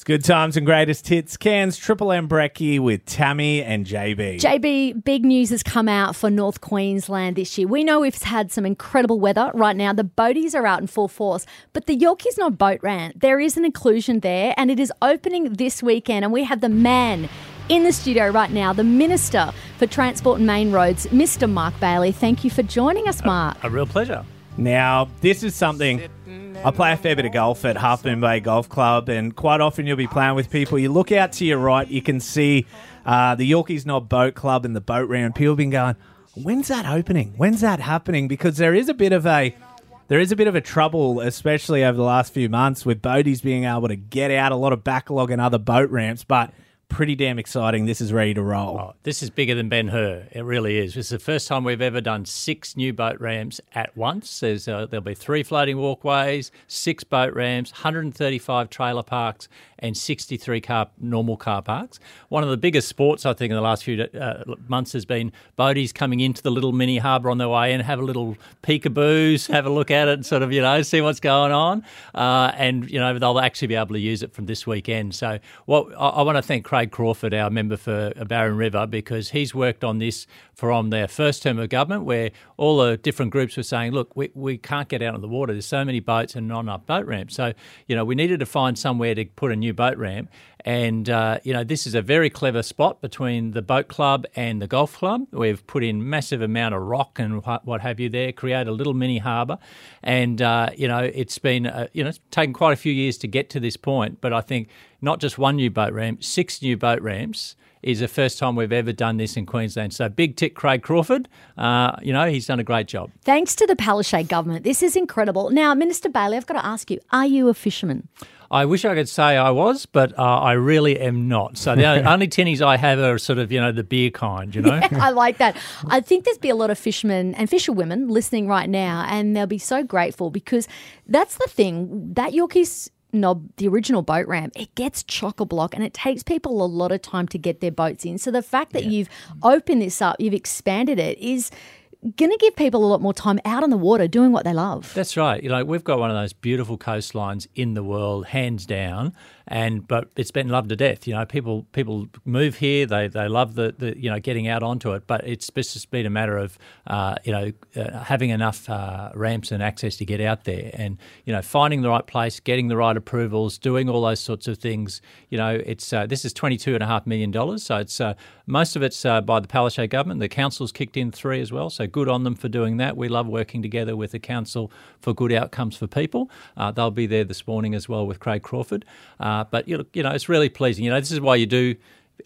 It's good times and greatest hits. Cairns Triple M Brekkie with Tammy and JB. JB, big news has come out for North Queensland this year. We know we've had some incredible weather right now. The boaties are out in full force, but the Yorkeys Knob Boat Ramp. there is an inclusion there, and it is opening this weekend. And we have the man in the studio right now, the Minister for Transport and Main Roads, Mr. Mark Bailey. Thank you for joining us, Mark. A real pleasure. Now, this is something I play a fair bit of golf at Half Moon Bay Golf Club, and quite often you'll be playing with people. You look out to your right, you can see uh, the Yorkeys Knob Boat Club and the boat round. People have been going, "When's that opening? When's that happening?" Because there is a bit of a there is a bit of a trouble, especially over the last few months, with boaties being able to get out. A lot of backlog and other boat ramps, but pretty damn exciting. This is ready to roll. Oh, this is bigger than Ben Hur. It really is. This is the first time we've ever done six new boat ramps at once. There's, uh, there'll be three floating walkways, six boat ramps, 135 trailer parks, and 63 car normal car parks. One of the biggest sports I think in the last few uh, months has been boaties coming into the little mini harbour on their way and have a little peekaboos, have a look at it, and sort of you know see what's going on, uh, and you know they'll actually be able to use it from this weekend. So what I, I want to thank Craig Craig Crawford, our member for uh, Barron River, because he's worked on this from their first term of government, where all the different groups were saying, look, we, we can't get out on the water. There's so many boats and not enough boat ramps. So, you know, we needed to find somewhere to put a new boat ramp. And, uh, you know, this is a very clever spot between the boat club and the golf club. We've put in massive amount of rock and what have you there, create a little mini harbour. And, uh, you know, it's been, uh, you know, taken quite a few years to get to this point. But I think not just one new boat ramp, six new boat ramps is the first time we've ever done this in Queensland. So big tick, Craig Crawford. Uh, you know, he's done a great job. Thanks to the Palaszczuk government. This is incredible. Now, Minister Bailey, I've got to ask you, are you a fisherman? I wish I could say I was, but uh, I really am not. So the only tinnies I have are sort of, you know, the beer kind, you know? Yeah, I like that. I think there's be a lot of fishermen and fisherwomen listening right now, and they'll be so grateful because that's the thing. That Yorkeys Knob, the original boat ramp, it gets chock a block and it takes people a lot of time to get their boats in. So the fact that yeah. you've opened this up, you've expanded it, is going to give people a lot more time out on the water doing what they love. That's right. You know, we've got one of those beautiful coastlines in the world, hands down and but it's been loved to death. You know, people people move here, they they love the, the you know getting out onto it, but it's just been a matter of uh, you know uh, having enough uh, ramps and access to get out there, and you know finding the right place, getting the right approvals, doing all those sorts of things. You know, it's uh, this is twenty two and a half million dollars, so it's uh, most of it's uh, by the Palaszczuk government. The council's kicked in three as well, so good on them for doing that. We love working together with the council for good outcomes for people. they'll be there this morning as well with Craig Crawford. Uh, but you know, you know, it's really pleasing. You know, this is why you do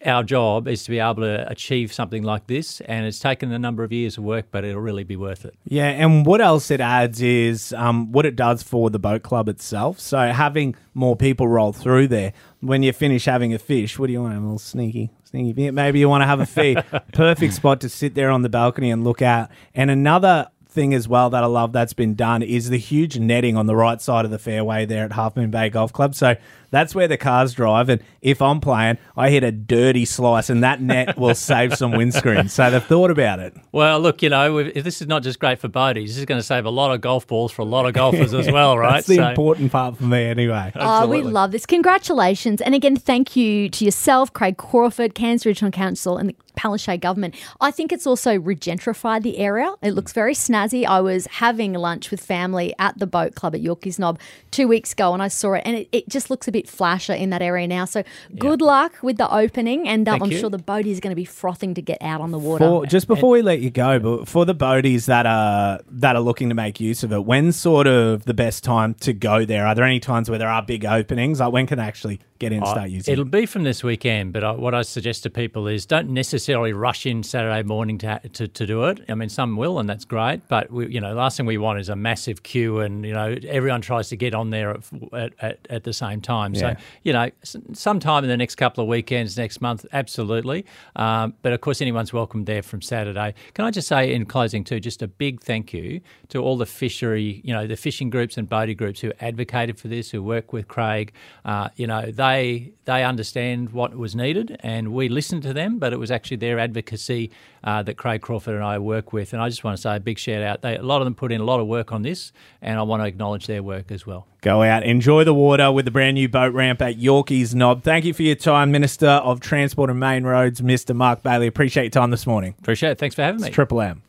our job is to be able to achieve something like this, and it's taken a number of years of work, but it'll really be worth it. Yeah, and what else it adds is um, what it does for the boat club itself. So having more people roll through there when you finish having a fish, what do you want? A little sneaky, sneaky. Maybe you want to have a feed. Perfect spot to sit there on the balcony and look out. And another thing as well that I love that's been done is the huge netting on the right side of the fairway there at Half Moon Bay Golf Club. So that's where the cars drive. And if I'm playing, I hit a dirty slice, and that net will save some windscreen. So they've thought about it. Well, look, you know, this is not just great for boaties. This is going to save a lot of golf balls for a lot of golfers as well, right? That's the so. important part for me, anyway. Oh, we love this. Congratulations. And again, thank you to yourself, Craig Crawford, Cairns Regional Council, and the Palaszczuk government. I think it's also regentrified the area. It looks very snazzy. I was having lunch with family at the boat club at Yorkeys Knob two weeks ago and I saw it and it, it just looks a bit flasher in that area now. So good yeah. luck with the opening and I'm you. sure the boat is going to be frothing to get out on the water. For, just before we let you go, but for the boaties that are that are looking to make use of it, when's sort of the best time to go there? Are there any times where there are big openings? Like when can they actually get in and start using It'll be from this weekend, but I, what I suggest to people is don't necessarily rush in Saturday morning to, to, to do it. I mean, some will, and that's great, but we, you know, the last thing we want is a massive queue, and you know, everyone tries to get on there at, at, at the same time. Yeah. So you know, sometime in the next couple of weekends, next month, absolutely. Um, but of course, anyone's welcome there from Saturday. Can I just say in closing too, just a big thank you to all the fishery, you know, the fishing groups and boating groups who advocated for this, who work with Craig. Uh, you know, they they they understand what was needed, and we listened to them. But it was actually their advocacy uh, that Craig Crawford and I work with. And I just want to say a big shout out. They, a lot of them put in a lot of work on this, and I want to acknowledge their work as well. Go out, enjoy the water with the brand new boat ramp at Yorkeys Knob. Thank you for your time, Minister of Transport and Main Roads, Mr. Mark Bailey. Appreciate your time this morning. Appreciate it. Thanks for having me. Triple M.